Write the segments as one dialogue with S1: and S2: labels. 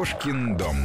S1: Кошкин дом.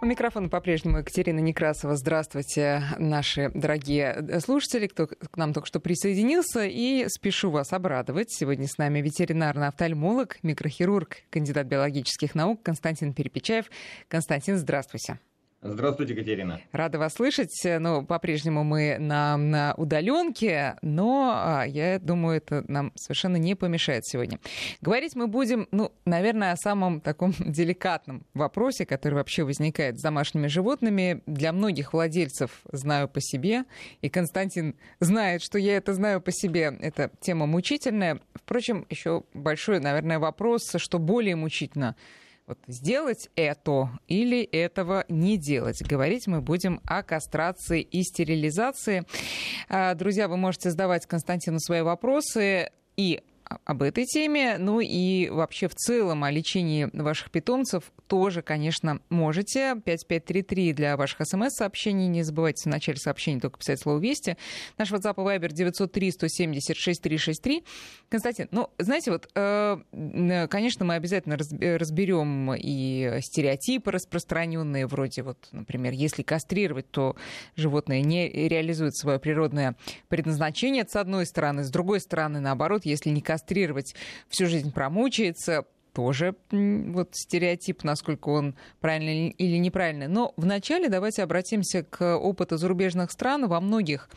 S2: У по-прежнему Екатерина Некрасова. Здравствуйте, наши дорогие слушатели, кто к нам только что присоединился. И спешу вас обрадовать. Сегодня с нами ветеринарный офтальмолог, микрохирург, кандидат биологических наук Константин Перепечаев. Константин, здравствуйте.
S3: Здравствуйте, Екатерина.
S2: Рада вас слышать. Ну, по-прежнему мы на, на удаленке, но а, я думаю, это нам совершенно не помешает сегодня. Говорить мы будем, ну, наверное, о самом таком деликатном вопросе, который вообще возникает с домашними животными. Для многих владельцев знаю по себе, и Константин знает, что я это знаю по себе. Это тема мучительная. Впрочем, еще большой, наверное, вопрос, что более мучительно – вот сделать это или этого не делать. Говорить мы будем о кастрации и стерилизации. А, друзья, вы можете задавать Константину свои вопросы и об этой теме, ну и вообще в целом о лечении ваших питомцев тоже, конечно, можете. 5533 для ваших смс-сообщений. Не забывайте в начале сообщения только писать слово «Вести». Наш WhatsApp и Viber 903 176 363. Константин, ну, знаете, вот, э, конечно, мы обязательно разберем и стереотипы распространенные, вроде вот, например, если кастрировать, то животное не реализует свое природное предназначение, с одной стороны. С другой стороны, наоборот, если не кастрировать, всю жизнь промучается, тоже вот стереотип, насколько он правильный или неправильный. Но вначале давайте обратимся к опыту зарубежных стран. Во многих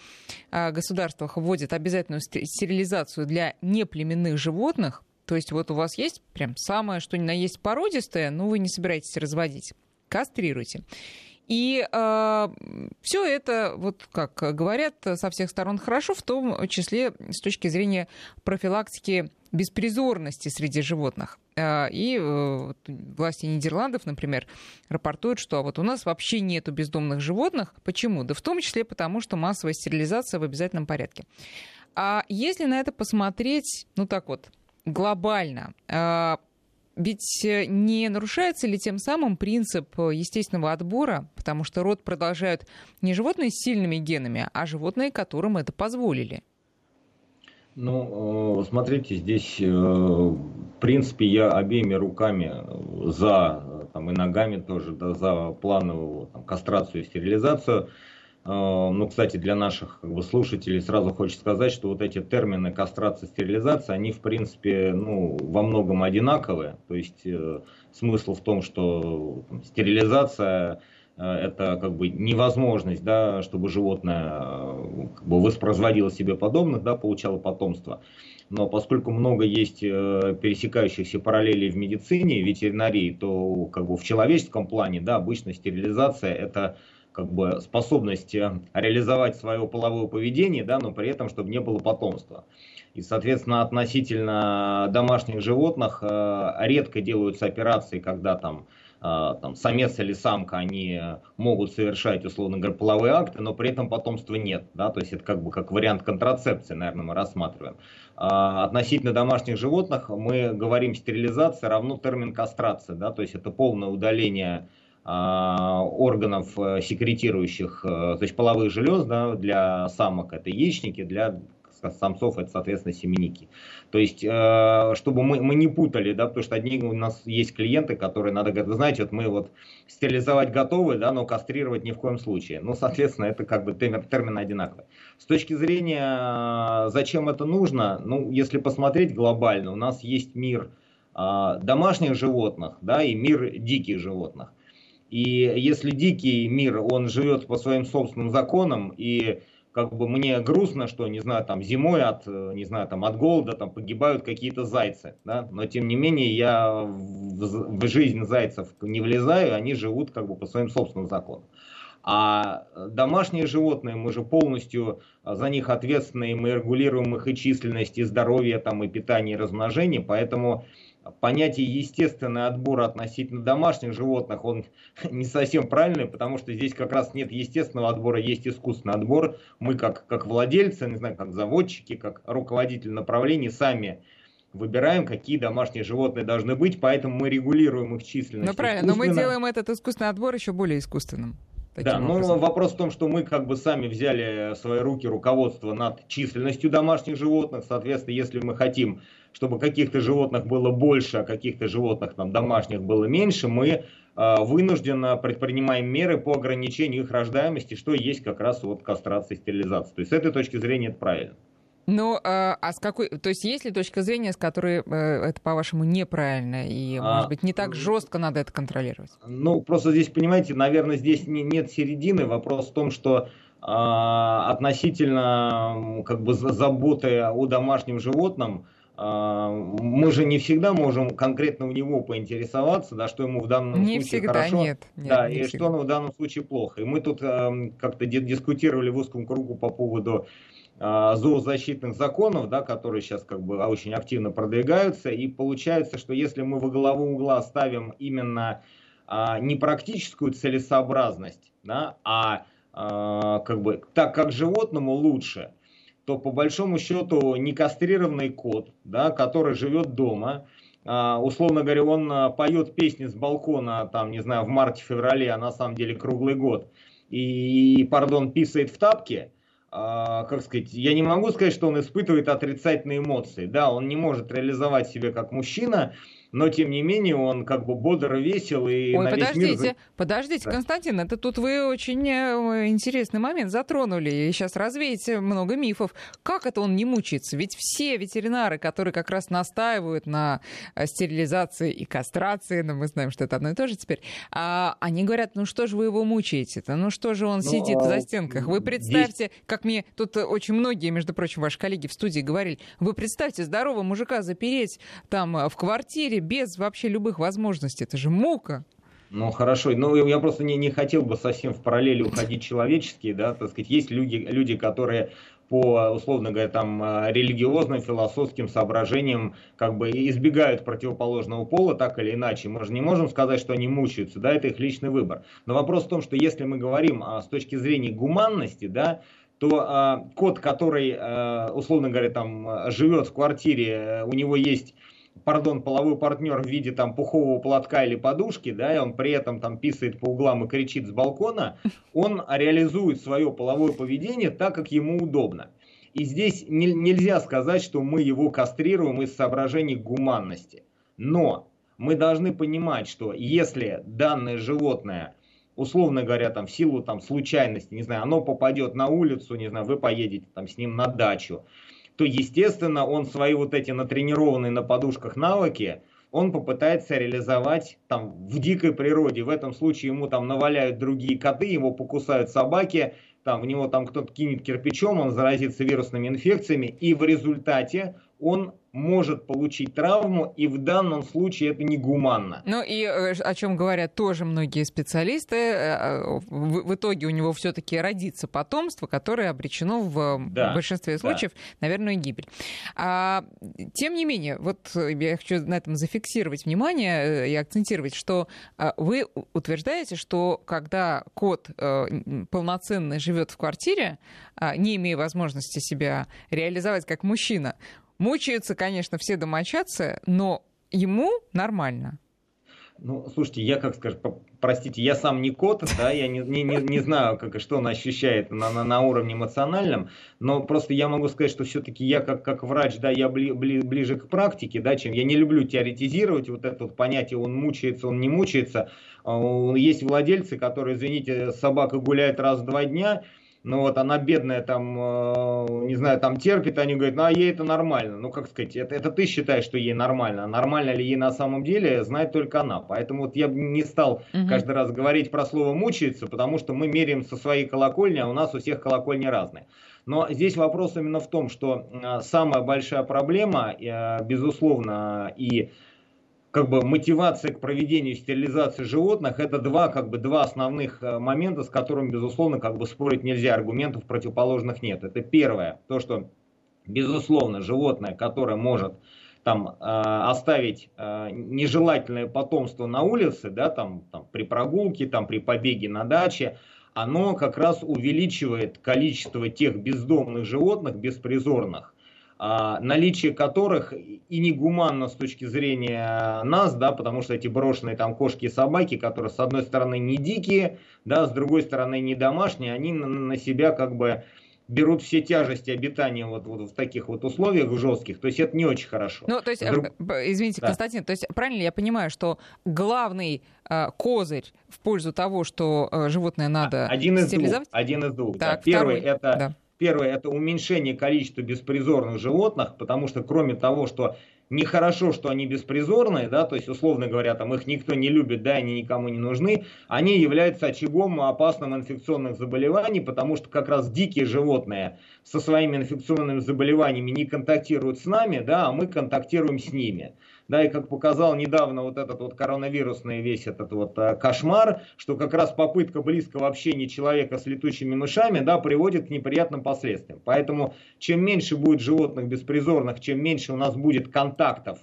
S2: а, государствах вводят обязательную стерилизацию для неплеменных животных. То есть вот у вас есть прям самое, что ни на есть породистое, но вы не собираетесь разводить. Кастрируйте. И э, все это, вот как говорят, со всех сторон хорошо, в том числе с точки зрения профилактики беспризорности среди животных. А, и э, власти Нидерландов, например, рапортуют, что вот у нас вообще нету бездомных животных. Почему? Да в том числе потому, что массовая стерилизация в обязательном порядке. А если на это посмотреть, ну так вот, глобально, а, ведь э, не нарушается ли тем самым принцип э, естественного отбора, потому что род продолжают не животные с сильными генами, а животные, которым это позволили?
S3: Ну, э, смотрите, здесь, в принципе, я обеими руками за, там, и ногами тоже, да, за плановую там, кастрацию и стерилизацию. А, ну, кстати, для наших как бы, слушателей сразу хочется сказать, что вот эти термины кастрация, стерилизация, они, в принципе, ну, во многом одинаковые. То есть э, смысл в том, что там, стерилизация э, это как бы невозможность, да, чтобы животное э, как бы воспроизводило себе подобных, да, получало потомство. Но поскольку много есть э, пересекающихся параллелей в медицине, ветеринарии, то как бы в человеческом плане, да, обычно стерилизация это как бы способность реализовать свое половое поведение, да, но при этом, чтобы не было потомства. И, соответственно, относительно домашних животных э, редко делаются операции, когда там, э, там самец или самка, они могут совершать, условно говоря, половые акты, но при этом потомства нет. Да? То есть это как бы как вариант контрацепции, наверное, мы рассматриваем. А относительно домашних животных мы говорим стерилизация равно термин кастрация. Да? То есть это полное удаление органов э, секретирующих, э, то есть половых желез, да, для самок это яичники, для самцов это, соответственно, семенники. То есть, э, чтобы мы, мы не путали, да, потому что одни у нас есть клиенты, которые надо говорить, знаете, вот мы вот стерилизовать готовы, да, но кастрировать ни в коем случае. Ну, соответственно, это как бы термин, термин одинаковый. С точки зрения, зачем это нужно, ну, если посмотреть глобально, у нас есть мир домашних животных, да, и мир диких животных. И если дикий мир, он живет по своим собственным законам, и как бы мне грустно, что, не знаю, там зимой от, не знаю, там от голода там погибают какие-то зайцы, да, но тем не менее я в, в жизнь зайцев не влезаю, они живут как бы по своим собственным законам. А домашние животные, мы же полностью за них ответственны, и мы регулируем их и численность, и здоровье, там, и питание, и размножение, поэтому понятие естественный отбор относительно домашних животных, он не совсем правильный, потому что здесь как раз нет естественного отбора, есть искусственный отбор. Мы как, как владельцы, не знаю, как заводчики, как руководитель направлений сами выбираем, какие домашние животные должны быть, поэтому мы регулируем их численность.
S2: Ну правильно, но мы делаем этот искусственный отбор еще более искусственным.
S3: Да, но образом. вопрос в том, что мы как бы сами взяли в свои руки руководство над численностью домашних животных. Соответственно, если мы хотим чтобы каких-то животных было больше, а каких-то животных там домашних было меньше, мы вынужденно предпринимаем меры по ограничению их рождаемости, что есть как раз вот кастрация, стерилизация. То есть с этой точки зрения это правильно.
S2: Ну, а, а с какой, то есть есть ли точка зрения, с которой э, это, по-вашему, неправильно и, а, может быть, не так жестко надо это контролировать?
S3: Ну, просто здесь, понимаете, наверное, здесь не, нет середины. Вопрос в том, что а, относительно как бы заботы о домашнем животном, а, мы же не всегда можем конкретно у него поинтересоваться, да, что ему в данном
S2: не
S3: случае
S2: всегда,
S3: хорошо,
S2: нет, нет,
S3: да,
S2: не
S3: и
S2: всегда.
S3: что в данном случае плохо. И мы тут э, как-то дискутировали в узком кругу по поводу а, зоозащитных законов, да, которые сейчас как бы очень активно продвигаются, и получается, что если мы во главу угла ставим именно а, не практическую целесообразность, да, а, а как бы так как животному лучше, то по большому счету некастрированный кот, да, который живет дома, а, условно говоря, он а, поет песни с балкона, там, не знаю, в марте-феврале, а на самом деле круглый год, и, пардон, писает в тапке, а, как сказать, я не могу сказать, что он испытывает отрицательные эмоции. Да, он не может реализовать себя как мужчина, но тем не менее он как бы бодр и весел и
S2: Ой, подождите,
S3: мир...
S2: подождите,
S3: Да.
S2: Константин, это тут вы очень э, интересный момент затронули и сейчас развеете много мифов. Как это он не мучается? Ведь все ветеринары, которые как раз настаивают на э, стерилизации и кастрации, но мы знаем, что это одно и то же теперь, а, они говорят, ну что же вы его мучаете-то? Ну что же он
S3: Ну,
S2: сидит за стенках? Вы представьте, как мне тут очень многие, между прочим, ваши коллеги в студии говорили, вы представьте, здорового мужика запереть там э, в квартире без вообще любых возможностей. Это же мука.
S3: Ну хорошо, ну я просто не, не хотел бы совсем в параллели уходить человеческие, да, так сказать, есть люди, люди, которые по, условно говоря, там, э, религиозным, философским соображениям как бы избегают противоположного пола так или иначе. Мы же не можем сказать, что они мучаются, да, это их личный выбор. Но вопрос в том, что если мы говорим а, с точки зрения гуманности, да, то а, кот, который, а, условно говоря, там а, живет в квартире, э, у него есть пардон, половой партнер в виде там пухового платка или подушки, да, и он при этом там писает по углам и кричит с балкона, он реализует свое половое поведение так, как ему удобно. И здесь не- нельзя сказать, что мы его кастрируем из соображений гуманности. Но мы должны понимать, что если данное животное, условно говоря, там, в силу там, случайности, не знаю, оно попадет на улицу, не знаю, вы поедете там, с ним на дачу, то, естественно, он свои вот эти натренированные на подушках навыки, он попытается реализовать там в дикой природе. В этом случае ему там наваляют другие коты, его покусают собаки, там в него там кто-то кинет кирпичом, он заразится вирусными инфекциями, и в результате он может получить травму, и в данном случае это негуманно.
S2: Ну и э, о чем говорят тоже многие специалисты, э, э, в, итоге у него все-таки родится потомство, которое обречено в
S3: Да,
S2: большинстве
S3: да.
S2: случаев на верную гибель. А, тем не менее, вот я хочу на этом зафиксировать внимание и акцентировать, что вы утверждаете, что когда кот полноценно живет в квартире, не имея возможности себя реализовать как мужчина, мучаются, конечно, все домочадцы, но ему нормально.
S3: Ну, слушайте, я, как скажем, по- простите, я сам не кот, да, я не, не, не, знаю, как, что он ощущает на, на, на уровне эмоциональном, но просто я могу сказать, что все-таки я как, как врач, да, я бли, бли- ближе к практике, да, чем я не люблю теоретизировать вот это вот понятие, он мучается, он не мучается. А, Есть владельцы, которые, извините, собака гуляет раз в два дня, ну вот она бедная там, э, не знаю, там терпит, они говорят, ну а ей это нормально. Ну как сказать, это, это ты считаешь, что ей нормально, а нормально ли ей на самом деле, знает только она. Поэтому вот я бы не стал
S2: Мгм.
S3: каждый раз говорить про слово мучается, потому что мы меряем со своей колокольни, а у нас у всех колокольни разные. Но здесь вопрос именно в том, что э, самая большая проблема, э, безусловно, и как бы мотивация к проведению стерилизации животных это два как бы два основных э, момента, с которыми безусловно как бы спорить нельзя, аргументов противоположных нет. Это первое, то что безусловно животное, которое может там э, оставить э, нежелательное потомство на улице, да, там, там при прогулке, там при побеге на даче, оно как раз увеличивает количество тех бездомных животных, беспризорных, наличие которых и негуманно с точки зрения нас, да, потому что эти брошенные там кошки и собаки, которые с одной стороны не дикие, да, с другой стороны не домашние, они на, на себя как бы берут все тяжести обитания вот, вот в таких вот условиях жестких, то есть это не очень хорошо.
S2: Ну, то есть, Друг... извините, да. Константин, то есть правильно я понимаю, что главный э, козырь в пользу того, что э, животное надо
S3: один из стерилизовать? Двух, один из двух. Так, да. Первый это да. Первое – это уменьшение количества беспризорных животных, потому что кроме того, что нехорошо, что они беспризорные, да, то есть, условно говоря, там их никто не любит, да, они никому не нужны, они являются очагом опасных инфекционных заболеваний, потому что как раз дикие животные со своими инфекционными заболеваниями не контактируют с нами, да, а мы контактируем с ними. Да, и как показал недавно вот этот вот коронавирусный весь этот вот э, кошмар, что как раз попытка близкого общения человека с летучими мышами, да, приводит к неприятным последствиям. Поэтому чем меньше будет животных беспризорных, чем меньше у нас будет контактов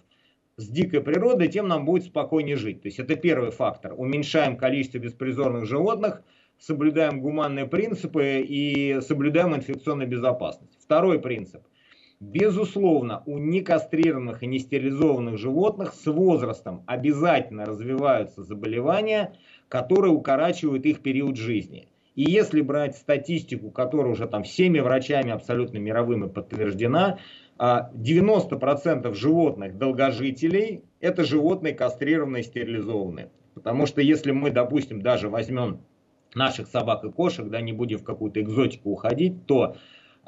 S3: с дикой природой, тем нам будет спокойнее жить. То есть это первый фактор. Уменьшаем количество беспризорных животных, соблюдаем гуманные принципы и соблюдаем инфекционную безопасность. Второй принцип – Безусловно, у некастрированных и нестерилизованных животных с возрастом обязательно развиваются заболевания, которые укорачивают их период жизни. И если брать статистику, которая уже там всеми врачами абсолютно мировыми подтверждена, 90% а, животных долгожителей это животные кастрированные, стерилизованные. Потому что если мы, допустим, даже возьмем наших собак и кошек, да, не будем в какую-то экзотику уходить, то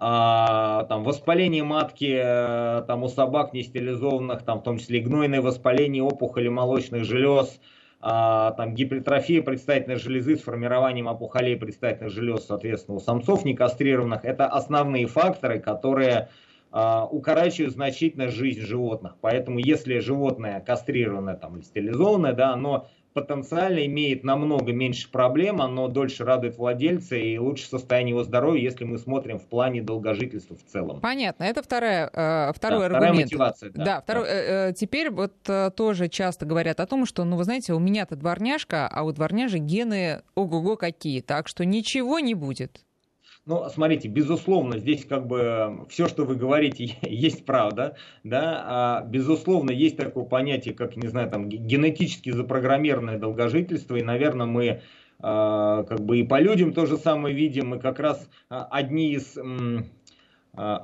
S3: а, там воспаление матки э, там у собак нестерилизованных, там в том числе гнойное воспаление опухоли молочных желез, а, там гипертрофия предстательной железы с формированием опухолей предстательных желез, соответственно, у самцов некастрированных. Это основные факторы, которые а, укорачивают значительно жизнь животных. Поэтому если животное кастрированное там, или стерилизованное, да, оно потенциально имеет намного меньше проблем, оно дольше радует владельца и лучше состояние его здоровья, если мы смотрим в плане долгожительства в целом.
S2: Понятно, это вторая, э, второй да, аргумент. Вторая мотивация, да. да, второй, да. Э, э, теперь вот тоже часто говорят о том, что, ну вы знаете, у меня-то дворняжка, а у дворняжи гены ого-го какие, так что ничего не будет.
S3: Ну, смотрите, безусловно, здесь как бы все, что вы говорите, есть правда, да, а безусловно, есть такое понятие, как, не знаю, там, генетически запрограммированное долгожительство, и, наверное, мы а, как бы и по людям то же самое видим, мы как раз а, одни из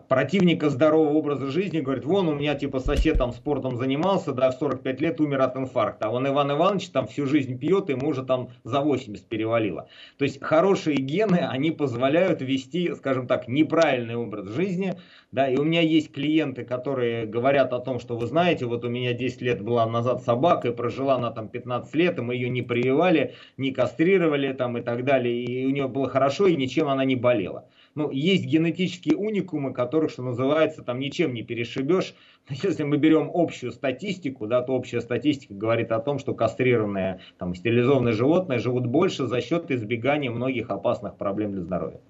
S3: противника здорового образа жизни, говорит, вон у меня типа сосед там спортом занимался, да, в 45 лет умер от инфаркта, а он Иван Иванович там всю жизнь пьет, ему уже там за 80 перевалило. То есть хорошие гены, они позволяют вести, скажем так, неправильный образ жизни, да, и у меня есть клиенты, которые говорят о том, что вы знаете, вот у меня 10 лет была назад собака, и прожила она там 15 лет, и мы ее не прививали, не кастрировали там и так далее, и у нее было хорошо, и ничем она не болела ну, есть генетические уникумы, которых, что называется, там ничем не перешибешь. Если мы берем общую статистику, да, то общая статистика говорит о том, что кастрированные, там, стерилизованные животные живут больше за счет избегания многих опасных проблем для здоровья.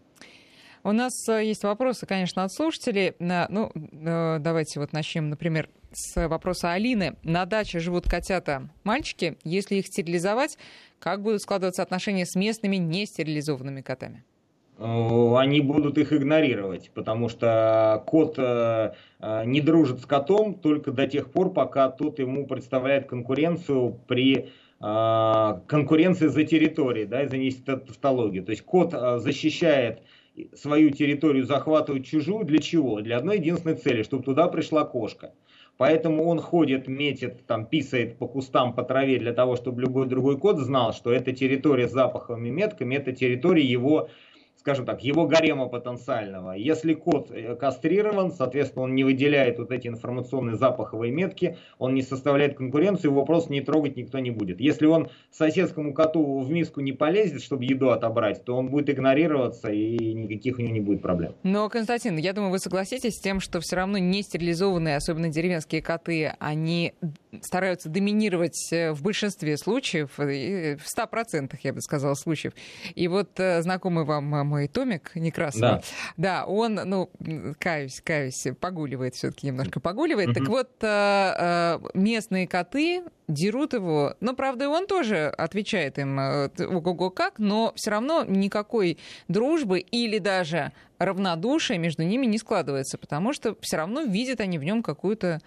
S2: У нас э, есть вопросы, конечно, от слушателей. Ну, э, давайте вот начнем, например, с вопроса Алины. На даче живут котята мальчики. Если их стерилизовать, как будут складываться отношения с местными нестерилизованными котами?
S3: Э, они будут их игнорировать, потому что кот э, э, не дружит с котом только до тех пор, пока тот ему представляет конкуренцию при конкуренции за территорию, да, извините, тавтологию. То есть кот защищает свою территорию, захватывает чужую для чего? Для одной единственной цели, чтобы туда пришла кошка. Поэтому он ходит, метит, там, писает по кустам, по траве для того, чтобы любой другой кот знал, что эта территория с запаховыми метками, это территория его скажем так, его гарема потенциального. Если кот э, кастрирован, соответственно, он не выделяет вот эти информационные запаховые метки, он не составляет конкуренцию, его просто не трогать никто не будет. Если он соседскому коту в миску не полезет, чтобы еду отобрать, то он будет игнорироваться и никаких у него не будет проблем.
S2: Но, Константин, я думаю, вы согласитесь с тем, что все равно не стерилизованные, особенно деревенские коты, они стараются доминировать э, в большинстве случаев, в 100% я бы сказала случаев. И вот э, знакомый вам мой Томик Некрасов, да. да, он, ну, каюсь, каюсь, погуливает все-таки немножко погуливает. Mm-hmm. Так вот, э, местные коты дерут его. Но, правда, и он тоже отвечает им ого-го как, но все равно никакой дружбы или даже равнодушия между ними не складывается, потому что все равно видят они в нем какую-то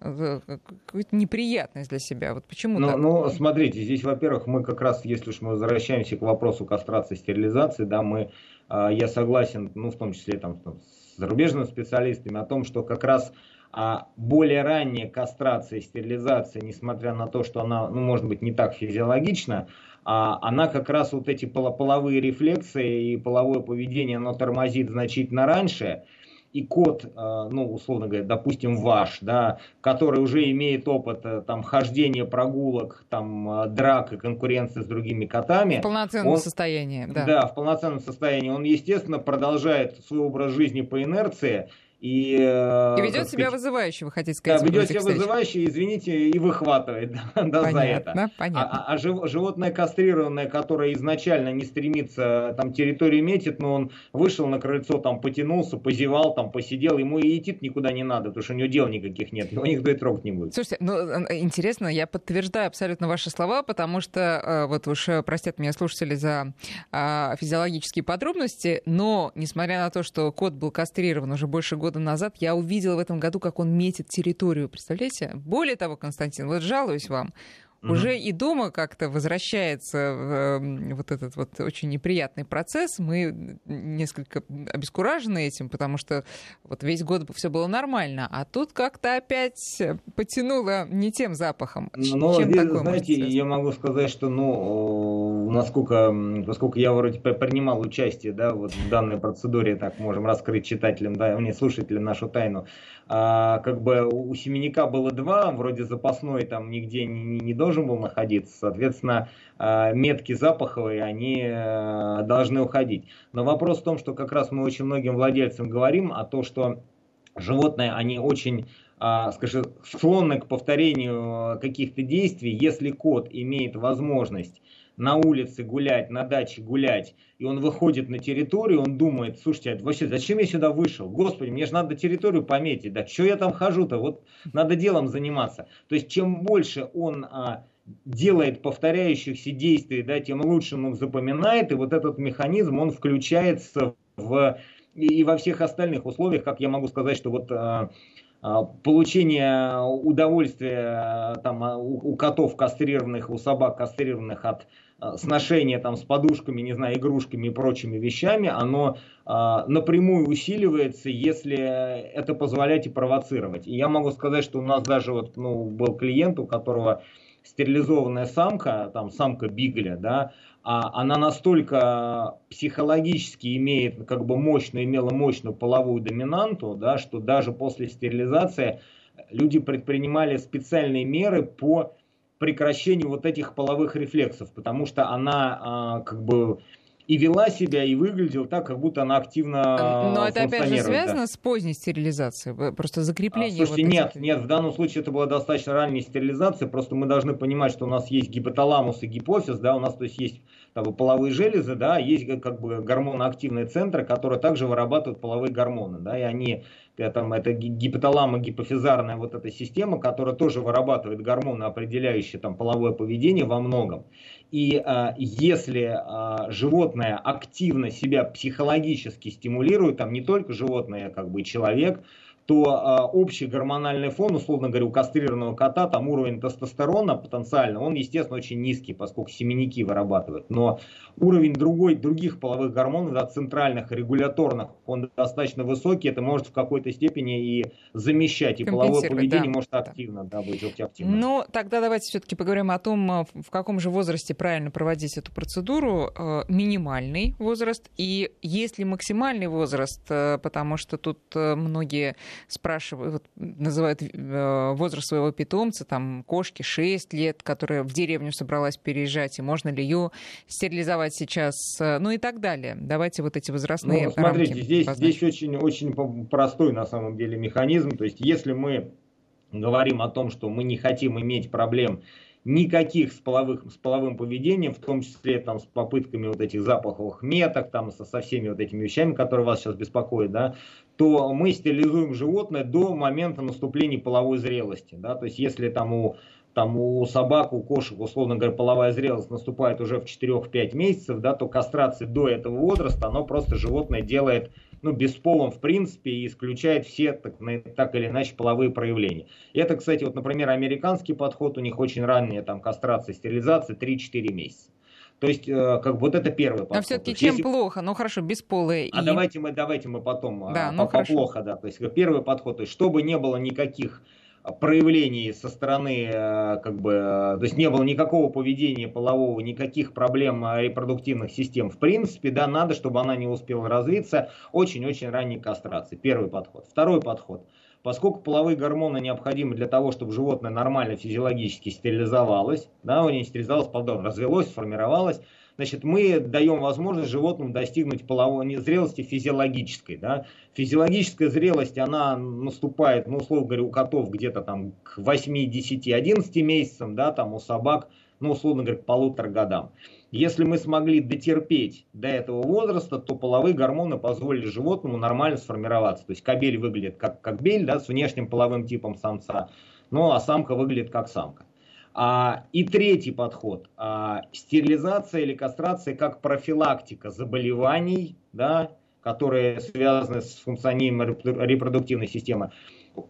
S2: какую-то неприятность для себя. Вот почему
S3: ну,
S2: так?
S3: Ну, смотрите, здесь, во-первых, мы как раз, если уж мы возвращаемся к вопросу кастрации, стерилизации, да, мы э, я согласен, ну, в том числе там, с зарубежными специалистами, о том, что как раз а более ранняя кастрация, стерилизация, несмотря на то, что она, ну, может быть, не так физиологична, а она как раз вот эти половые рефлексы и половое поведение, оно тормозит значительно раньше, и кот, а, ну, условно говоря, допустим, ваш, да, который уже имеет опыт э, там хождения, прогулок, там, а, драк и конкуренции с другими котами.
S2: В полноценном он, состоянии, да.
S3: Да, в полноценном состоянии. Он, естественно, продолжает свой образ жизни по инерции,
S2: и, э, и ведет себя вызывающе, вы хотите сказать?
S3: Да, ведет себя вызывающе, извините, и выхватывает да, понятно, за это. Понятно. А, а, а животное кастрированное, которое изначально не стремится там территорию метит, но он вышел на крыльцо, там потянулся, позевал, там посидел, ему и идти никуда не надо, потому что у него дел никаких нет, его никто и трогать не будет.
S2: Слушайте, ну э, интересно, я подтверждаю абсолютно ваши слова, потому что, э, вот уж простят меня слушатели за а, физиологические подробности, но несмотря на то, что кот был кастрирован уже больше года года назад я увидела в этом году, как он метит территорию. Представляете? Более того, Константин, вот жалуюсь вам, угу. уже и дома как-то возвращается э, вот этот вот очень неприятный процесс. Мы несколько обескуражены этим, потому что вот весь год все было нормально, а тут как-то опять потянуло не тем запахом.
S3: Но, Чем здесь, знаете, я могу сказать, что, ну, насколько, поскольку я вроде принимал участие, да, вот в данной процедуре, так можем раскрыть читателям, да, не слушателям нашу тайну, а, как бы у Семеняка было два, вроде запасной там нигде не, не должен был находиться, соответственно, а, метки запаховые, они а, должны уходить. Но вопрос в том, что как раз мы очень многим владельцам говорим о том, что животные, они очень скажем, склонны к повторению каких-то действий, если кот имеет возможность на улице гулять, на даче гулять, и он выходит на территорию, он думает, слушайте, а вообще зачем я сюда вышел? Господи, мне же надо территорию пометить, да что я там хожу-то, вот надо делом заниматься. То есть чем больше он а, делает повторяющихся действий, да, тем лучше он их запоминает, и вот этот механизм, он включается в, и во всех остальных условиях, как я могу сказать, что вот а, а, получение удовольствия там, у котов кастрированных, у собак кастрированных от Э, сношение там с подушками, не знаю, игрушками и прочими вещами, оно а, напрямую усиливается, если это позволять и провоцировать. И я могу сказать, что у нас даже вот, ну, был клиент, у которого стерилизованная самка, там самка бигля, да, а она настолько психологически имеет, как бы мощно, имела мощную половую доминанту, да, что даже после стерилизации люди предпринимали специальные меры по прекращению вот этих половых рефлексов, потому что она а, как бы и вела себя, и выглядела так, как будто она активно
S2: Но это опять же связано да. с поздней стерилизацией, просто закрепление.
S3: А, слушайте, вот нет, этих... нет, в данном случае это была достаточно ранняя стерилизация, просто мы должны понимать, что у нас есть гипоталамус и гипофиз, да, у нас то есть есть там, половые железы, да, есть как бы гормоноактивные центры, которые также вырабатывают половые гормоны, да, и они там, это гипоталама гипофизарная вот эта система, которая тоже вырабатывает гормоны, определяющие там половое поведение во многом. И а, если а, животное активно себя психологически стимулирует, там не только животное, как бы человек, то а, общий гормональный фон, условно говоря, у кастрированного кота, там уровень тестостерона потенциально, он, естественно, очень низкий, поскольку семенники вырабатывают. Но уровень другой, других половых гормонов, да, центральных, регуляторных, он достаточно высокий, это может в какой-то степени и замещать, и половое поведение да. может активно да. Да, быть активным.
S2: Ну, тогда давайте все-таки поговорим о том, а, в каком же возрасте правильно проводить эту процедуру. А, минимальный возраст и есть ли максимальный возраст, потому что тут многие спрашивают, называют э, возраст своего питомца, там, кошки 6 лет, которая в деревню собралась переезжать, и можно ли ее стерилизовать сейчас, э, ну и так далее. Давайте вот эти возрастные
S3: ну, смотрите, здесь, здесь очень, очень простой на самом деле механизм. То есть если мы говорим о том, что мы не хотим иметь проблем никаких с, половых, с половым поведением, в том числе там, с попытками вот этих запаховых меток, там, со, со всеми вот этими вещами, которые вас сейчас беспокоят, да, то мы стерилизуем животное до момента наступления половой зрелости. Да? То есть если там у, там у собак, у кошек, условно говоря, половая зрелость наступает уже в 4-5 месяцев, да, то кастрация до этого возраста, оно просто животное делает ну, бесполым в принципе и исключает все так, так или иначе половые проявления. И это, кстати, вот, например, американский подход, у них очень ранняя там кастрация, стерилизация 3-4 месяца. То есть, э, как бы вот это первый подход.
S2: Но все-таки чем если... плохо? Ну хорошо, бесполые.
S3: А и... давайте мы, давайте мы потом да, ну, по, плохо, да. То есть первый подход, то есть чтобы не было никаких проявлений со стороны, э, как бы, э, то есть не было никакого поведения полового, никаких проблем репродуктивных систем. В принципе, да, надо, чтобы она не успела развиться. Очень-очень ранней кастрации. Первый подход. Второй подход. Поскольку половые гормоны необходимы для того, чтобы животное нормально физиологически стерилизовалось, да, у него стерилизовалось, пардон, развелось, сформировалось, значит, мы даем возможность животному достигнуть половой зрелости физиологической. Да. Физиологическая зрелость, она наступает, ну, условно говоря, у котов где-то там к 8, 10, 11 месяцам, да, там у собак, ну, условно говоря, к полутора годам. Если мы смогли дотерпеть до этого возраста, то половые гормоны позволили животному нормально сформироваться. То есть кобель выглядит как кобель, да, с внешним половым типом самца, ну а самка выглядит как самка. А, и третий подход. А, стерилизация или кастрация как профилактика заболеваний, да, которые связаны с функционированием репродуктивной системы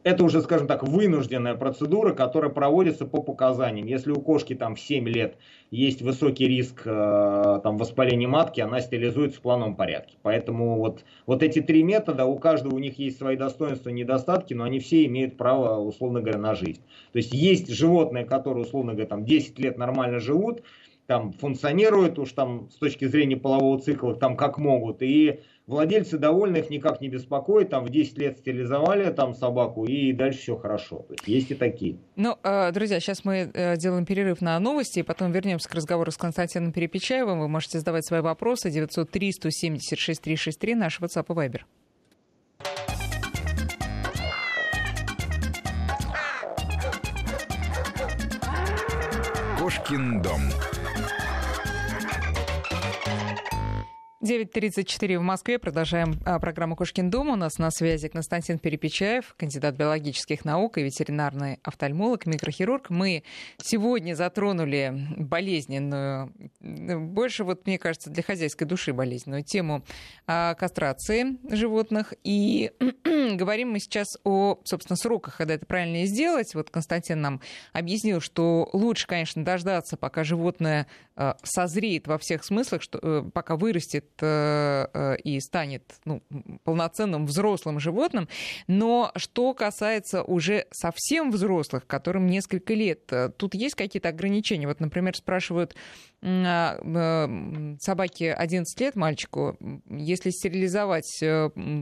S3: это уже, скажем так, вынужденная процедура, которая проводится по показаниям. Если у кошки там в 7 лет есть высокий риск э, там, воспаления матки, она стерилизуется в плановом порядке. Поэтому вот, вот эти три метода, у каждого у них есть свои достоинства и недостатки, но они все имеют право, условно говоря, на жизнь. То есть есть животные, которые, условно говоря, там 10 лет нормально живут, там функционируют уж там с точки зрения полового цикла там как могут, и Владельцы довольны, их никак не беспокоит, там в 10 лет стерилизовали там собаку и дальше все хорошо. То есть есть и такие.
S2: Ну, э, друзья, сейчас мы э, делаем перерыв на новости, и потом вернемся к разговору с Константином Перепечаевым. Вы можете задавать свои вопросы 903 176 363 наш WhatsApp и Viber. Кошкин дом. 9.34 в Москве. Продолжаем а, программу «Кошкин дом». У нас на связи Константин Перепечаев, кандидат биологических наук и ветеринарный офтальмолог, микрохирург. Мы сегодня затронули болезненную, больше, вот мне кажется, для хозяйской души болезненную тему а, кастрации животных. И говорим мы сейчас о, собственно, сроках, когда это правильно сделать. Вот Константин нам объяснил, что лучше, конечно, дождаться, пока животное а, созреет во всех смыслах, что, э, пока вырастет и станет ну, полноценным взрослым животным. Но что касается уже совсем взрослых, которым несколько лет, э, тут есть какие-то ограничения? Вот, например, спрашивают а, собаке 11 лет, мальчику, если стерилизовать,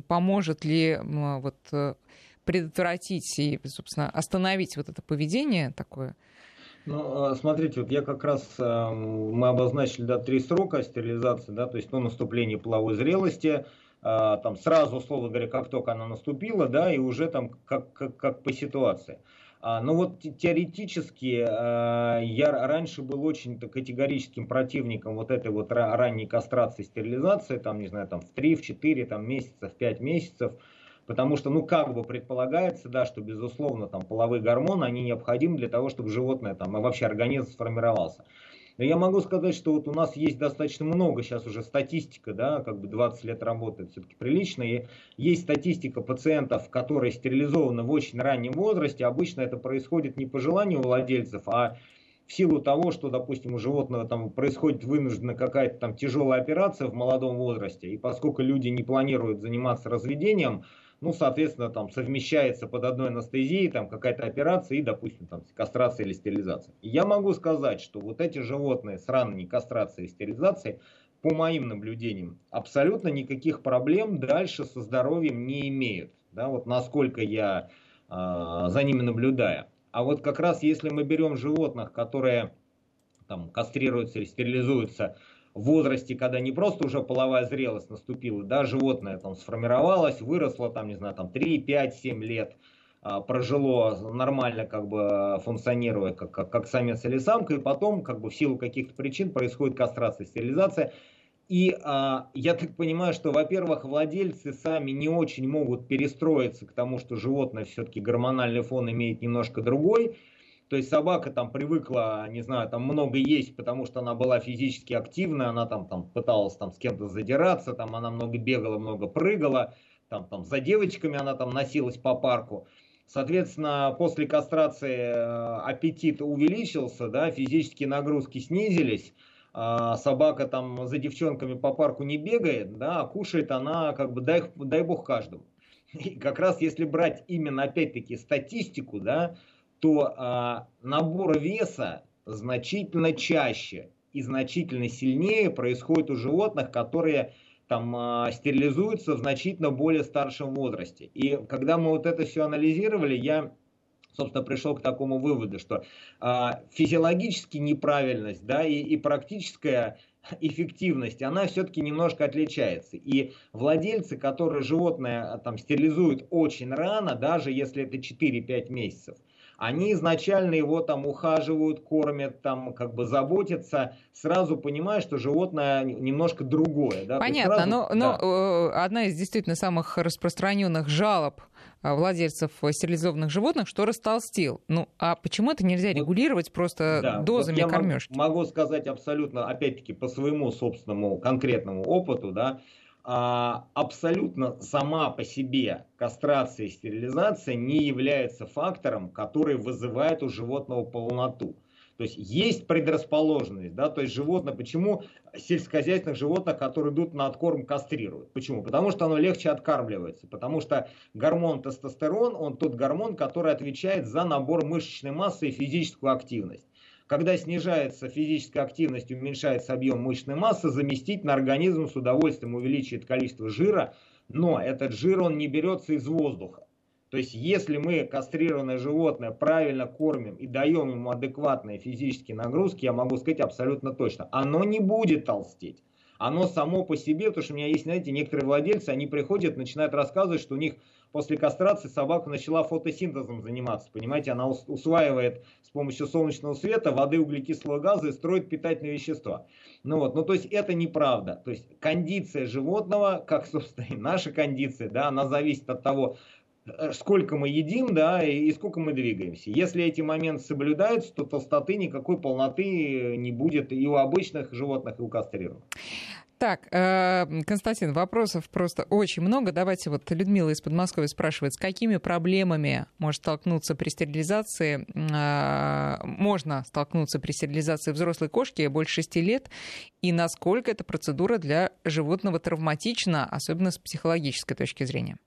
S2: поможет ли вот предотвратить и, собственно, остановить вот это поведение такое?
S3: Ну, а, смотрите, вот я как раз, мы обозначили, да, три срока стерилизации, да, то есть, ну, наступление половой зрелости, а, там сразу, условно говоря, как только она наступила, да, и уже там как, как, как по ситуации. А, ну вот теоретически я раньше был очень категорическим противником вот этой вот ранней кастрации, стерилизации, там, не знаю, там в 3, в 4 там, месяца, в 5 месяцев, Потому что, ну, как бы предполагается, да, что, безусловно, там, половые гормоны, они необходимы для того, чтобы животное, там, вообще организм сформировался. Но я могу сказать, что вот у нас есть достаточно много сейчас уже статистика, да, как бы 20 лет работает все-таки прилично, и есть статистика пациентов, которые стерилизованы в очень раннем возрасте. Обычно это происходит не по желанию владельцев, а в силу того, что, допустим, у животного там происходит вынуждена какая-то там тяжелая операция в молодом возрасте, и поскольку люди не планируют заниматься разведением, ну, соответственно, там совмещается под одной анестезией там какая-то операция и, допустим, там кастрация или стерилизация. Я могу сказать, что вот эти животные с ранней кастрацией и стерилизацией, по моим наблюдениям, абсолютно никаких проблем дальше со здоровьем не имеют. Да, вот насколько я э, за ними наблюдаю. А вот как раз если мы берем животных, которые там кастрируются или стерилизуются возрасте, когда не просто уже половая зрелость наступила, да, животное там сформировалось, выросло там, не знаю, там 3, 5, 7 лет, а, прожило нормально, как бы функционируя как, как, как самец или самка, и потом, как бы в силу каких-то причин происходит кастрация, стерилизация. И а, я так понимаю, что, во-первых, владельцы сами не очень могут перестроиться к тому, что животное все-таки гормональный фон имеет немножко другой, то есть собака там привыкла, не знаю, там много есть, потому что она была физически активна, она там, там пыталась там с кем-то задираться, там она много бегала, много прыгала, там, там за девочками она там носилась по парку. Соответственно, после кастрации э, аппетит увеличился, да, физические нагрузки снизились, а, собака там за девчонками по парку не бегает, да, а кушает она, как бы, дай, дай бог каждому. И как раз если брать именно, опять-таки, статистику, да, то а, набор веса значительно чаще и значительно сильнее происходит у животных, которые там а, стерилизуются в значительно более старшем возрасте. И когда мы вот это все анализировали, я собственно, пришел к такому выводу, что а, физиологически неправильность, да, и, и практическая эффективность, она все-таки немножко отличается. И владельцы, которые животное там стерилизуют очень рано, даже если это 4-5 месяцев, они изначально его там ухаживают, кормят, там как бы заботятся, сразу понимая, что животное немножко другое. Да?
S2: Понятно, сразу, но, да. но э, одна из действительно самых распространенных жалоб э, владельцев стерилизованных животных, что растолстел. Ну, а почему это нельзя регулировать просто да, дозами вот кормежки?
S3: Могу сказать абсолютно, опять-таки, по своему собственному конкретному опыту, да, а, абсолютно сама по себе кастрация и стерилизация не является фактором, который вызывает у животного полноту. То есть есть предрасположенность, да, то есть животное, почему сельскохозяйственных животных, которые идут на откорм, кастрируют? Почему? Потому что оно легче откармливается, потому что гормон тестостерон, он тот гормон, который отвечает за набор мышечной массы и физическую активность. Когда снижается физическая активность, уменьшается объем мышечной массы, заместить на организм с удовольствием увеличивает количество жира, но этот жир он не берется из воздуха. То есть, если мы кастрированное животное правильно кормим и даем ему адекватные физические нагрузки, я могу сказать абсолютно точно, оно не будет толстеть. Оно само по себе, потому что у меня есть, знаете, некоторые владельцы, они приходят, начинают рассказывать, что у них после кастрации собака начала фотосинтезом заниматься. Понимаете, она усваивает с помощью солнечного света воды, углекислого газа и строит питательные вещества. Ну вот, ну то есть это неправда. То есть кондиция животного, как, собственно, и наша кондиция, да, она зависит от того, сколько мы едим, да, и, сколько мы двигаемся. Если эти моменты соблюдаются, то толстоты никакой полноты не будет и у обычных животных, и у кастрированных.
S2: Так, э, Константин, вопросов просто очень много. Давайте вот Людмила из Подмосковья спрашивает, с какими проблемами может столкнуться при стерилизации, э, можно столкнуться при стерилизации взрослой кошки больше 6 лет, и насколько эта процедура для животного травматична, особенно с психологической точки зрения?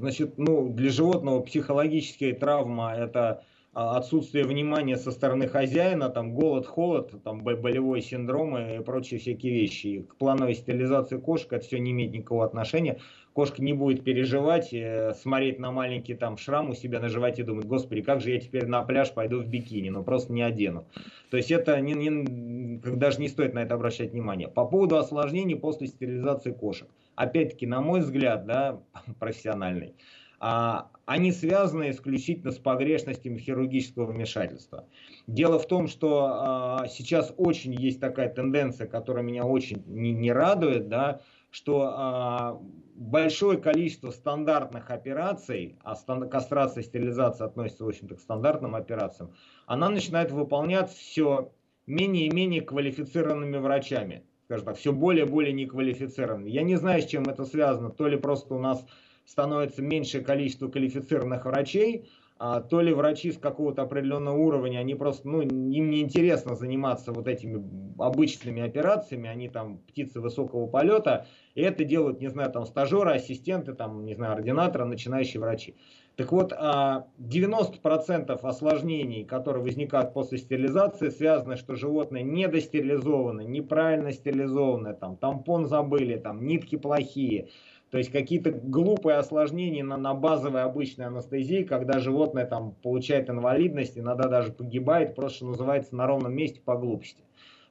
S3: Значит, ну, для животного психологическая травма – это а, отсутствие внимания со стороны хозяина, там голод, холод, там болевой синдром и прочие всякие вещи. И к плановой стерилизации кошек это все не имеет никакого отношения. Кошка не будет переживать, э, смотреть на маленький там шрам у себя на животе и думать, господи, как же я теперь на пляж пойду в бикини, но просто не одену. То есть это не, не, даже не стоит на это обращать внимание. По поводу осложнений после стерилизации кошек. Опять-таки, на мой взгляд, да, профессиональный, а, они связаны исключительно с погрешностями хирургического вмешательства. Дело в том, что а, сейчас очень есть такая тенденция, которая меня очень не, не радует, да, что а, большое количество стандартных операций, а кастрация стерилизация относятся, в общем-то, к стандартным операциям, она начинает выполняться все менее и менее квалифицированными врачами, скажем так, все более и более неквалифицированными. Я не знаю, с чем это связано, то ли просто у нас становится меньшее количество квалифицированных врачей, а, то ли врачи с какого-то определенного уровня, они просто, ну, им не интересно заниматься вот этими обычными операциями, они там птицы высокого полета, и это делают, не знаю, там стажеры, ассистенты, там, не знаю, ординаторы, начинающие врачи. Так вот, 90% а, осложнений, которые возникают после стерилизации, связаны, что животное недостерилизовано, неправильно стерилизовано, там, тампон забыли, там, нитки плохие, то есть какие-то глупые осложнения на, на базовой обычной анестезии, когда животное там получает инвалидность, иногда даже погибает, просто что называется на ровном месте по глупости.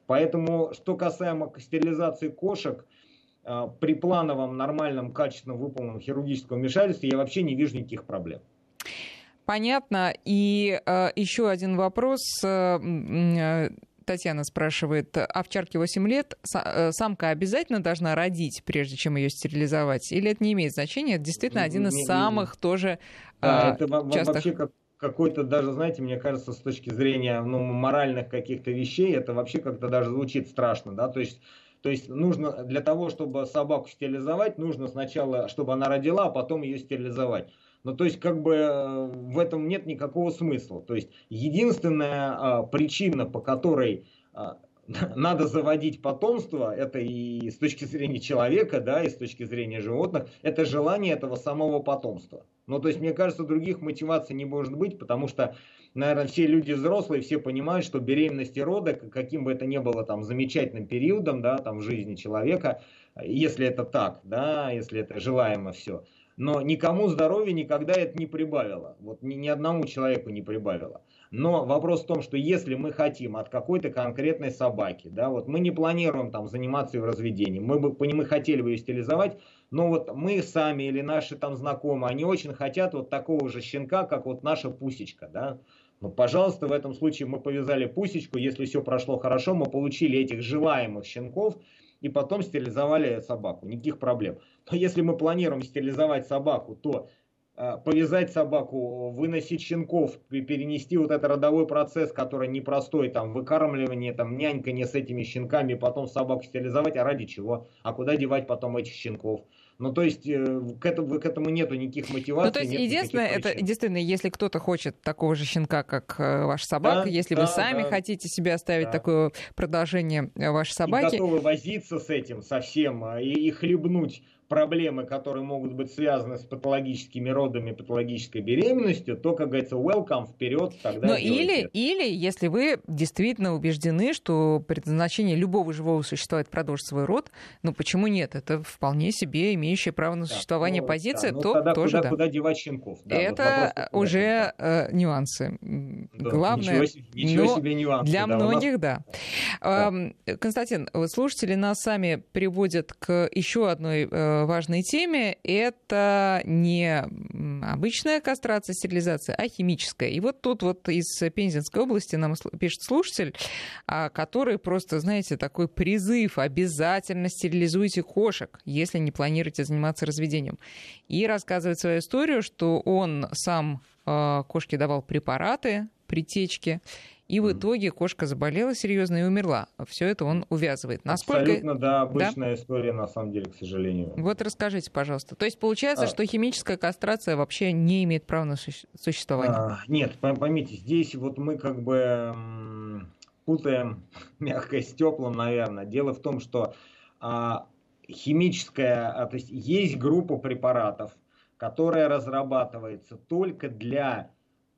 S3: Поэтому, что касаемо стерилизации кошек, при плановом, нормальном, качественно выполненном хирургическом вмешательстве я вообще не вижу никаких проблем.
S2: Понятно. И э, еще один вопрос. Э, э Татьяна спрашивает, овчарке 8 лет, э, самка обязательно должна родить, прежде чем ее стерилизовать? Или это не имеет значения? Это действительно один из самых тоже
S3: да, это частых... вообще как какой-то даже, знаете, мне кажется, с точки зрения ну, моральных каких-то вещей, это вообще как-то даже звучит страшно, да, то есть то есть нужно для того, чтобы собаку стерилизовать, нужно сначала, чтобы она родила, а потом ее стерилизовать. Ну, то есть, как бы э, в этом нет никакого смысла. То есть, единственная а, причина, по которой а, надо заводить потомство, это и с точки зрения человека, да, и с точки зрения животных, это желание этого самого потомства. Ну, то есть, мне кажется, других мотиваций не может быть, потому что, наверное, все люди взрослые, все понимают, что беременность и роды, каким бы это ни было там замечательным периодом, да, там в жизни человека, если это так, да, если это желаемо все, но никому здоровья никогда это не прибавило. Вот ни, ни одному человеку не прибавило. Но вопрос в том, что если мы хотим от какой-то конкретной собаки, да, вот мы не планируем там заниматься ее разведением, мы бы мы хотели бы ее стилизовать, но вот мы сами или наши там знакомые, они очень хотят вот такого же щенка, как вот наша пусечка, да. Ну, пожалуйста, в этом случае мы повязали пусечку, если все прошло хорошо, мы получили этих желаемых щенков, и потом стерилизовали собаку. Никаких проблем. Но если мы планируем стерилизовать собаку, то повязать собаку, выносить щенков, перенести вот этот родовой процесс, который непростой, там, выкармливание, там, нянькание с этими щенками, потом собаку стерилизовать, а ради чего? А куда девать потом этих щенков? Ну, то есть э, к этому, к этому нету никаких мотиваций. Ну,
S2: то есть единственное, это единственное, если кто-то хочет такого же щенка, как э, ваша собака, да, если да, вы сами да. хотите себе оставить да. такое продолжение вашей собаки.
S3: И готовы возиться с этим совсем и, и хлебнуть проблемы, которые могут быть связаны с патологическими родами, патологической беременностью, то, как говорится, welcome, вперед, тогда
S2: Но или, или, если вы действительно убеждены, что предназначение любого живого существа это продолжить свой род, ну почему нет? Это вполне себе имеющая право на существование ну, позиция, да, ну, то тогда тоже
S3: куда,
S2: да.
S3: Куда девать щенков?
S2: Да, это вот уже да. э, нюансы. Да, Главное,
S3: ничего ничего себе нюансы.
S2: Для да, многих, да. да. Константин, слушатели нас сами приводят к еще одной э, важной теме. Это не обычная кастрация, стерилизация, а химическая. И вот тут вот из Пензенской области нам пишет слушатель, а, который просто, знаете, такой призыв, обязательно стерилизуйте кошек, если не планируете заниматься разведением. И рассказывает свою историю, что он сам а, кошке давал препараты при течке, и в итоге кошка заболела серьезно и умерла. Все это он увязывает.
S3: Насколько... Абсолютно, да, обычная да? история, на самом деле, к сожалению.
S2: Вот расскажите, пожалуйста. То есть получается, а... что химическая кастрация вообще не имеет права на существование? А,
S3: нет, поймите, здесь вот мы как бы путаем мягкое с теплым, наверное. Дело в том, что а, химическая, а, то есть есть группа препаратов, которая разрабатывается только для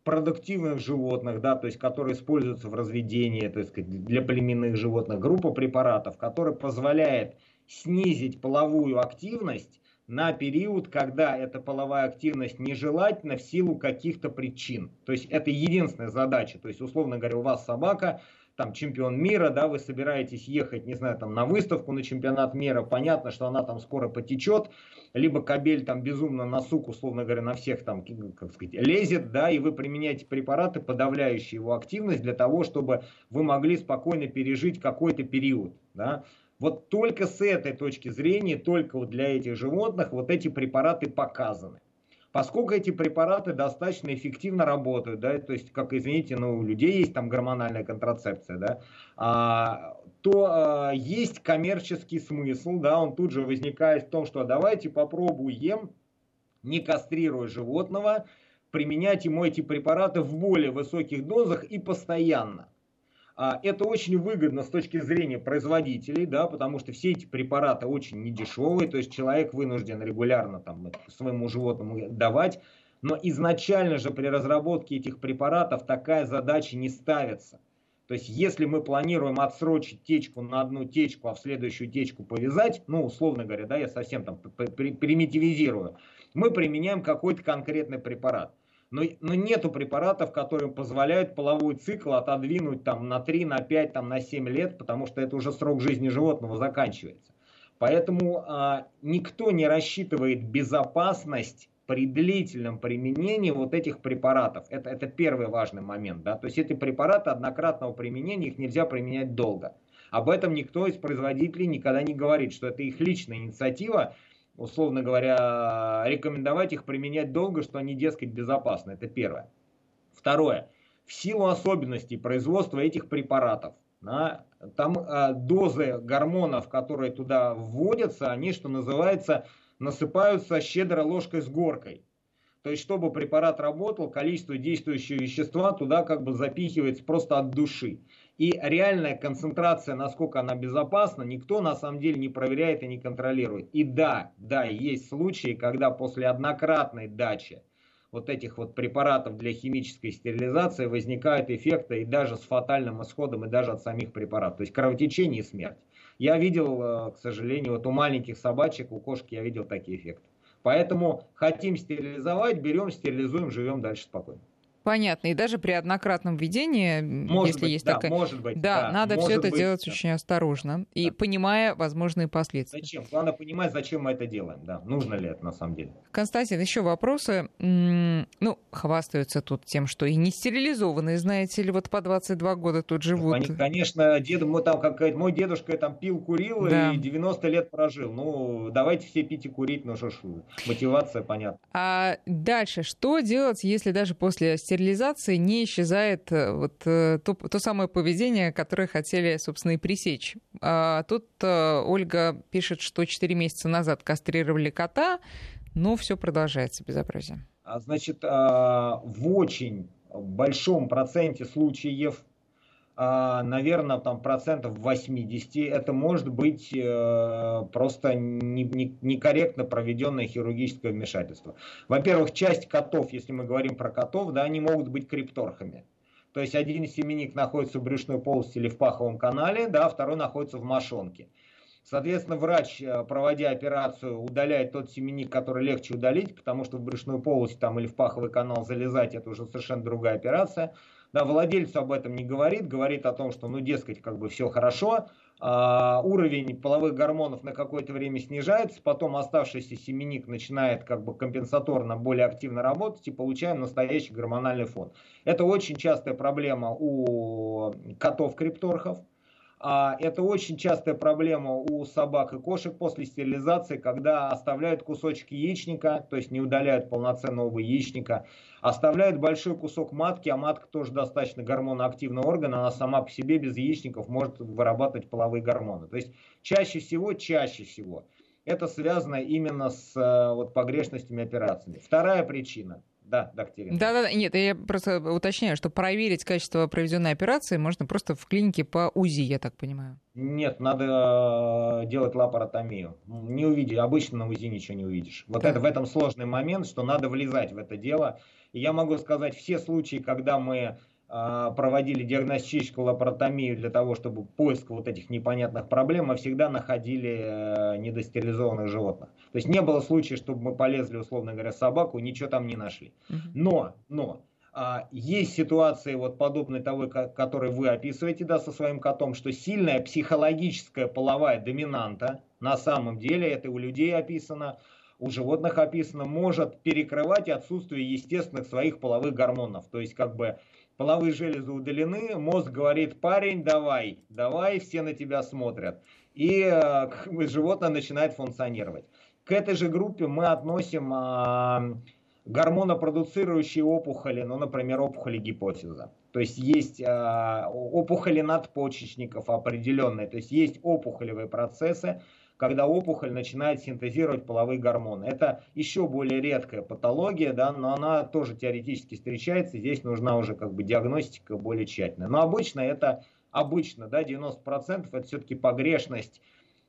S3: продуктивных животных, да, то есть которые используются в разведении, то есть для племенных животных, группа препаратов, которая позволяет снизить половую активность на период, когда эта половая активность нежелательна в силу каких-то причин. То есть это единственная задача. То есть, условно говоря, у вас собака, там чемпион мира, да, вы собираетесь ехать, не знаю, там на выставку, на чемпионат мира, понятно, что она там скоро потечет, либо кабель там безумно на сук, условно говоря, на всех там, как сказать, лезет, да, и вы применяете препараты, подавляющие его активность для того, чтобы вы могли спокойно пережить какой-то период, да. Вот только с этой точки зрения, только вот для этих животных вот эти препараты показаны. Поскольку эти препараты достаточно эффективно работают, да, то есть, как извините, ну, у людей есть там гормональная контрацепция, да, а, то а, есть коммерческий смысл, да, он тут же возникает в том, что давайте попробуем, не кастрируя животного, применять ему эти препараты в более высоких дозах и постоянно. А, это очень выгодно с точки зрения производителей, да, потому что все эти препараты очень недешевые, то есть человек вынужден регулярно там, своему животному давать. Но изначально же при разработке этих препаратов такая задача не ставится. То есть, если мы планируем отсрочить течку на одну течку, а в следующую течку повязать, ну, условно говоря, да, я совсем там примитивизирую, мы применяем какой-то конкретный препарат но, но нету препаратов, которые позволяют половой цикл отодвинуть там на 3, на 5, там, на 7 лет, потому что это уже срок жизни животного заканчивается. Поэтому а, никто не рассчитывает безопасность при длительном применении вот этих препаратов. Это, это первый важный момент. Да? То есть эти препараты однократного применения, их нельзя применять долго. Об этом никто из производителей никогда не говорит, что это их личная инициатива, условно говоря, рекомендовать их применять долго, что они, дескать, безопасны. Это первое. Второе. В силу особенностей производства этих препаратов, да, там э, дозы гормонов, которые туда вводятся, они, что называется, насыпаются щедро ложкой с горкой. То есть, чтобы препарат работал, количество действующего вещества туда как бы запихивается просто от души. И реальная концентрация, насколько она безопасна, никто на самом деле не проверяет и не контролирует. И да, да, есть случаи, когда после однократной дачи вот этих вот препаратов для химической стерилизации возникают эффекты и даже с фатальным исходом, и даже от самих препаратов. То есть кровотечение и смерть. Я видел, э, к сожалению, вот у маленьких собачек, у кошки я видел такие эффекты. Поэтому хотим стерилизовать, берем, стерилизуем, живем дальше спокойно.
S2: Понятно. И даже при однократном введении, может если быть, есть да, такая...
S3: Может быть,
S2: да, да надо все это быть, делать да. очень осторожно и да. понимая возможные последствия.
S3: Зачем? Главное понимать, зачем мы это делаем. Да, нужно ли это на самом деле.
S2: Константин, еще вопросы. Ну, хвастаются тут тем, что и не стерилизованные, знаете ли, вот по 22 года тут живут. Они,
S3: конечно, дед, мой, там, как, мой дедушка там пил, курил да. и 90 лет прожил. Ну, давайте все пить и курить, ну что ж, мотивация понятна.
S2: А дальше, что делать, если даже после стерилизации не исчезает э, вот э, то, то самое поведение, которое хотели, собственно, и пресечь. А тут э, Ольга пишет, что 4 месяца назад кастрировали кота, но все продолжается безобразие.
S3: А, значит, в очень большом проценте случаев а, наверное, там процентов 80, это может быть э, просто некорректно проведенное хирургическое вмешательство. Во-первых, часть котов, если мы говорим про котов, да, они могут быть крипторхами. То есть один семенник находится в брюшной полости или в паховом канале, да, второй находится в мошонке. Соответственно, врач, э, проводя операцию, удаляет тот семенник, который легче удалить, потому что в брюшную полость там, или в паховый канал залезать это уже совершенно другая операция. Да, владельцу об этом не говорит, говорит о том, что, ну, дескать, как бы все хорошо, а, уровень половых гормонов на какое-то время снижается, потом оставшийся семенник начинает как бы компенсаторно более активно работать и получаем настоящий гормональный фон. Это очень частая проблема у котов-крипторхов. А это очень частая проблема у собак и кошек после стерилизации, когда оставляют кусочек яичника, то есть не удаляют полноценного яичника, оставляют большой кусок матки, а матка тоже достаточно гормоноактивный орган, она сама по себе без яичников может вырабатывать половые гормоны. То есть чаще всего, чаще всего это связано именно с э, вот, погрешностями операциями. Вторая причина – да, Доктерин.
S2: Да-да, нет, я просто уточняю, что проверить качество проведенной операции можно просто в клинике по УЗИ, я так понимаю.
S3: Нет, надо э, делать лапаротомию. Не увидишь, обычно на УЗИ ничего не увидишь. Вот да. это в этом сложный момент, что надо влезать в это дело. И я могу сказать, все случаи, когда мы проводили диагностическую лапаротомию для того, чтобы поиск вот этих непонятных проблем, мы всегда находили э, недостерилизованных животных. То есть не было случая, чтобы мы полезли, условно говоря, собаку, ничего там не нашли. Но, но, а, есть ситуации вот подобные того, которые вы описываете, да, со своим котом, что сильная психологическая половая доминанта, на самом деле, это у людей описано, у животных описано, может перекрывать отсутствие естественных своих половых гормонов. То есть, как бы, половые железы удалены, мозг говорит, парень, давай, давай, все на тебя смотрят. И э, животное начинает функционировать. К этой же группе мы относим э, гормонопродуцирующие опухоли, ну, например, опухоли гипофиза. То есть есть э, опухоли надпочечников определенные, то есть есть опухолевые процессы, когда опухоль начинает синтезировать половые гормоны. Это еще более редкая патология, да, но она тоже теоретически встречается. Здесь нужна уже как бы диагностика более тщательная. Но обычно это обычно, да, 90% это все-таки погрешность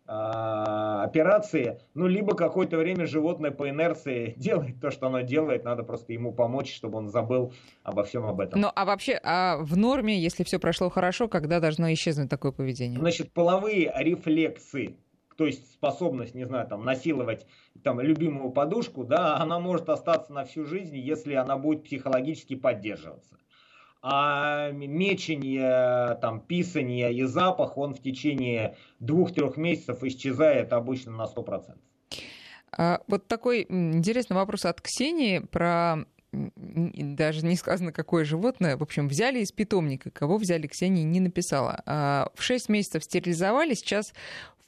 S3: а, операции, ну, либо какое-то время животное по инерции делает то, что оно делает, надо просто ему помочь, чтобы он забыл обо всем об этом.
S2: Ну, а вообще, а в норме, если все прошло хорошо, когда должно исчезнуть такое поведение?
S3: Значит, половые рефлексы то есть способность, не знаю, там, насиловать там, любимую подушку, да, она может остаться на всю жизнь, если она будет психологически поддерживаться. А мечение, там, писание и запах, он в течение двух-трех месяцев исчезает обычно на 100%.
S2: А, вот такой интересный вопрос от Ксении про даже не сказано, какое животное. В общем, взяли из питомника. Кого взяли, Ксения не написала. А в 6 месяцев стерилизовали. Сейчас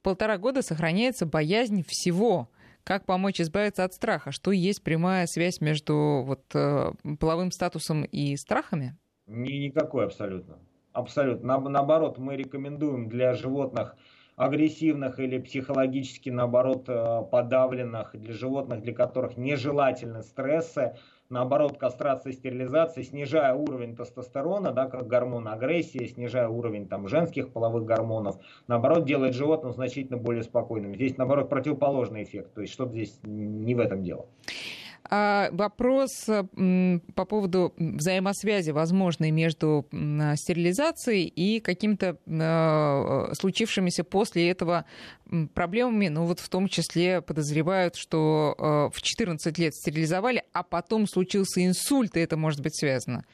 S2: полтора года сохраняется боязнь всего. Как помочь избавиться от страха? Что есть прямая связь между вот, э, половым статусом и страхами?
S3: Ни, никакой абсолютно. Абсолютно. На, наоборот, мы рекомендуем для животных агрессивных или психологически, наоборот, э, подавленных, для животных, для которых нежелательны стрессы, наоборот, кастрация, стерилизация, снижая уровень тестостерона, да, как гормон агрессии, снижая уровень там, женских половых гормонов, наоборот, делает животным значительно более спокойным. Здесь, наоборот, противоположный эффект, то есть что здесь не в этом дело.
S2: А вопрос по поводу взаимосвязи, возможной между стерилизацией и какими-то а, случившимися после этого проблемами, ну вот в том числе подозревают, что а, в 14 лет стерилизовали, а потом случился инсульт, и это может быть связано.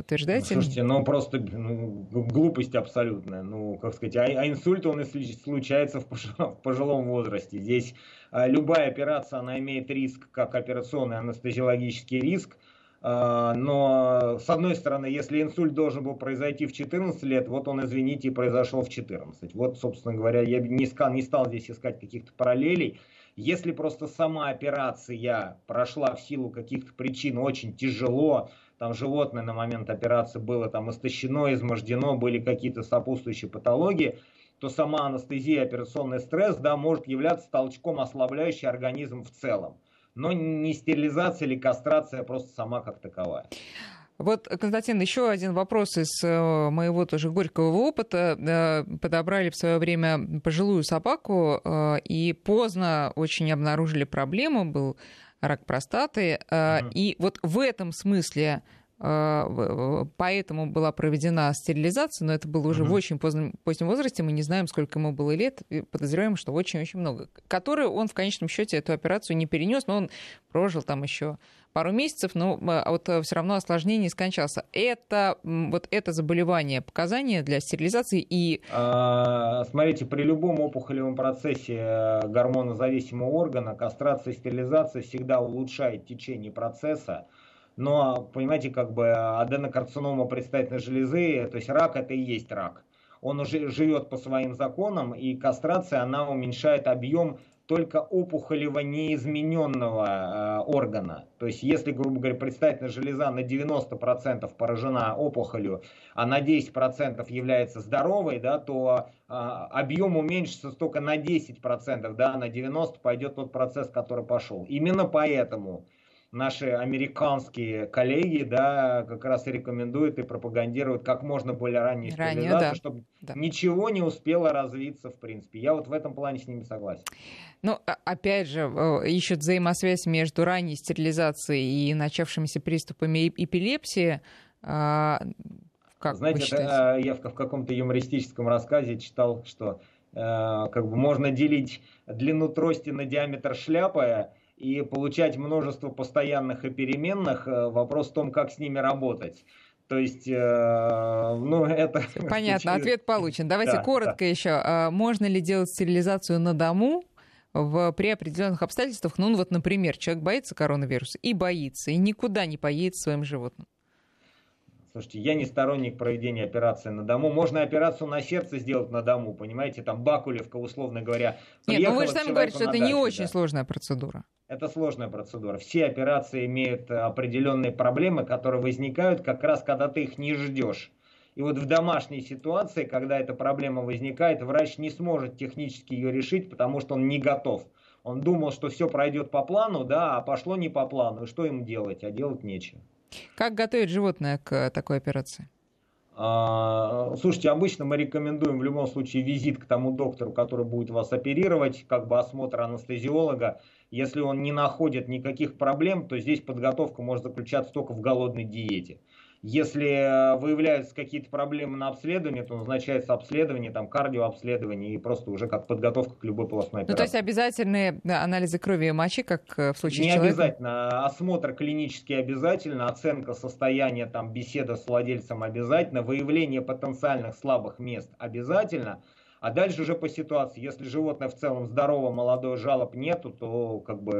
S2: Подтверждаете?
S3: Слушайте, ну просто ну, глупость абсолютная. Ну, как сказать, а, а инсульт он и случается в пожилом, в пожилом возрасте. Здесь а, любая операция, она имеет риск, как операционный анестезиологический риск. А, но, с одной стороны, если инсульт должен был произойти в 14 лет, вот он, извините, произошел в 14. Вот, собственно говоря, я не, стал, не стал здесь искать каких-то параллелей. Если просто сама операция прошла в силу каких-то причин очень тяжело, там животное на момент операции было там истощено, измождено, были какие-то сопутствующие патологии, то сама анестезия, операционный стресс, да, может являться толчком, ослабляющий организм в целом. Но не стерилизация или кастрация просто сама как таковая.
S2: Вот, Константин, еще один вопрос из э, моего тоже горького опыта. Э, подобрали в свое время пожилую собаку э, и поздно очень обнаружили проблему. Был рак простаты. Угу. И вот в этом смысле поэтому была проведена стерилизация, но это было уже угу. в очень позднем, позднем возрасте, мы не знаем, сколько ему было лет, и подозреваем, что очень-очень много. Которую он в конечном счете эту операцию не перенес, но он прожил там еще пару месяцев, но а вот э, все равно осложнение скончался. Это вот это заболевание показания для стерилизации и...
S3: А, смотрите, при любом опухолевом процессе э, гормонозависимого органа кастрация и стерилизация всегда улучшает течение процесса. Но, понимаете, как бы аденокарцинома предстательной железы, то есть рак это и есть рак. Он уже живет по своим законам, и кастрация, она уменьшает объем только опухолево неизмененного э, органа. То есть, если, грубо говоря, предстательная железа на 90% поражена опухолью, а на 10% является здоровой, да, то э, объем уменьшится только на 10%, да, на 90% пойдет тот процесс, который пошел. Именно поэтому наши американские коллеги, да, как раз и рекомендуют и пропагандируют как можно более раннюю Ранее, да. чтобы да. ничего не успело развиться, в принципе. Я вот в этом плане с ними согласен.
S2: Ну, а, опять же, ищут взаимосвязь между ранней стерилизацией и начавшимися приступами эпилепсии. А,
S3: как Знаете, это, я в, в каком-то юмористическом рассказе читал, что э, как бы можно делить длину трости на диаметр шляпы, и получать множество постоянных и переменных. Э, вопрос в том, как с ними работать. То есть, э, ну, это...
S2: Понятно, ответ получен. Давайте да, коротко да. еще. А можно ли делать стерилизацию на дому? в, при определенных обстоятельствах, ну, вот, например, человек боится коронавируса и боится, и никуда не поедет своим животным.
S3: Слушайте, я не сторонник проведения операции на дому. Можно операцию на сердце сделать на дому, понимаете, там Бакулевка, условно говоря.
S2: Нет, ну вы же сами говорите, что это не очень да. сложная процедура.
S3: Это сложная процедура. Все операции имеют определенные проблемы, которые возникают как раз, когда ты их не ждешь. И вот в домашней ситуации, когда эта проблема возникает, врач не сможет технически ее решить, потому что он не готов. Он думал, что все пройдет по плану, да, а пошло не по плану. И что ему делать? А делать нечего.
S2: Как готовить животное к такой операции?
S3: А, слушайте, обычно мы рекомендуем в любом случае визит к тому доктору, который будет вас оперировать, как бы осмотр анестезиолога. Если он не находит никаких проблем, то здесь подготовка может заключаться только в голодной диете. Если э, выявляются какие-то проблемы на обследовании, то назначается обследование, там кардиообследование и просто уже как подготовка к любой полостной операции.
S2: Ну, то есть обязательные анализы крови и мочи, как э, в случае
S3: Не
S2: человека?
S3: обязательно. Осмотр клинический обязательно, оценка состояния, там, беседа с владельцем обязательно, выявление потенциальных слабых мест обязательно – а дальше уже по ситуации, если животное в целом здорово, молодое, жалоб нету, то как бы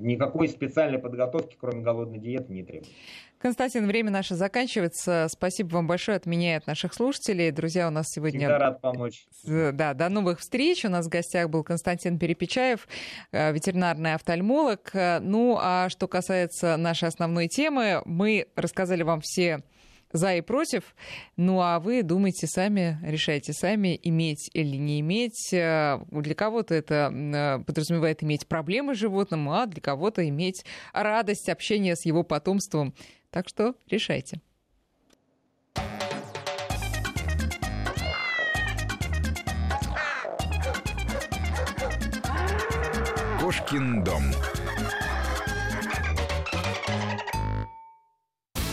S3: никакой специальной подготовки, кроме голодной диеты, не требуется.
S2: Константин, время наше заканчивается. Спасибо вам большое от меня и от наших слушателей. Друзья, у нас сегодня...
S3: Всегда рад помочь.
S2: Да, до новых встреч. У нас в гостях был Константин Перепечаев, э, ветеринарный офтальмолог. Ну, а что касается нашей основной темы, мы рассказали вам все за и против. Ну а вы думайте сами, решайте сами, иметь или не иметь. Э, для кого-то это э, подразумевает иметь проблемы с животным, а для кого-то иметь радость общения с его потомством. Так что решайте.
S1: Кошкин дом.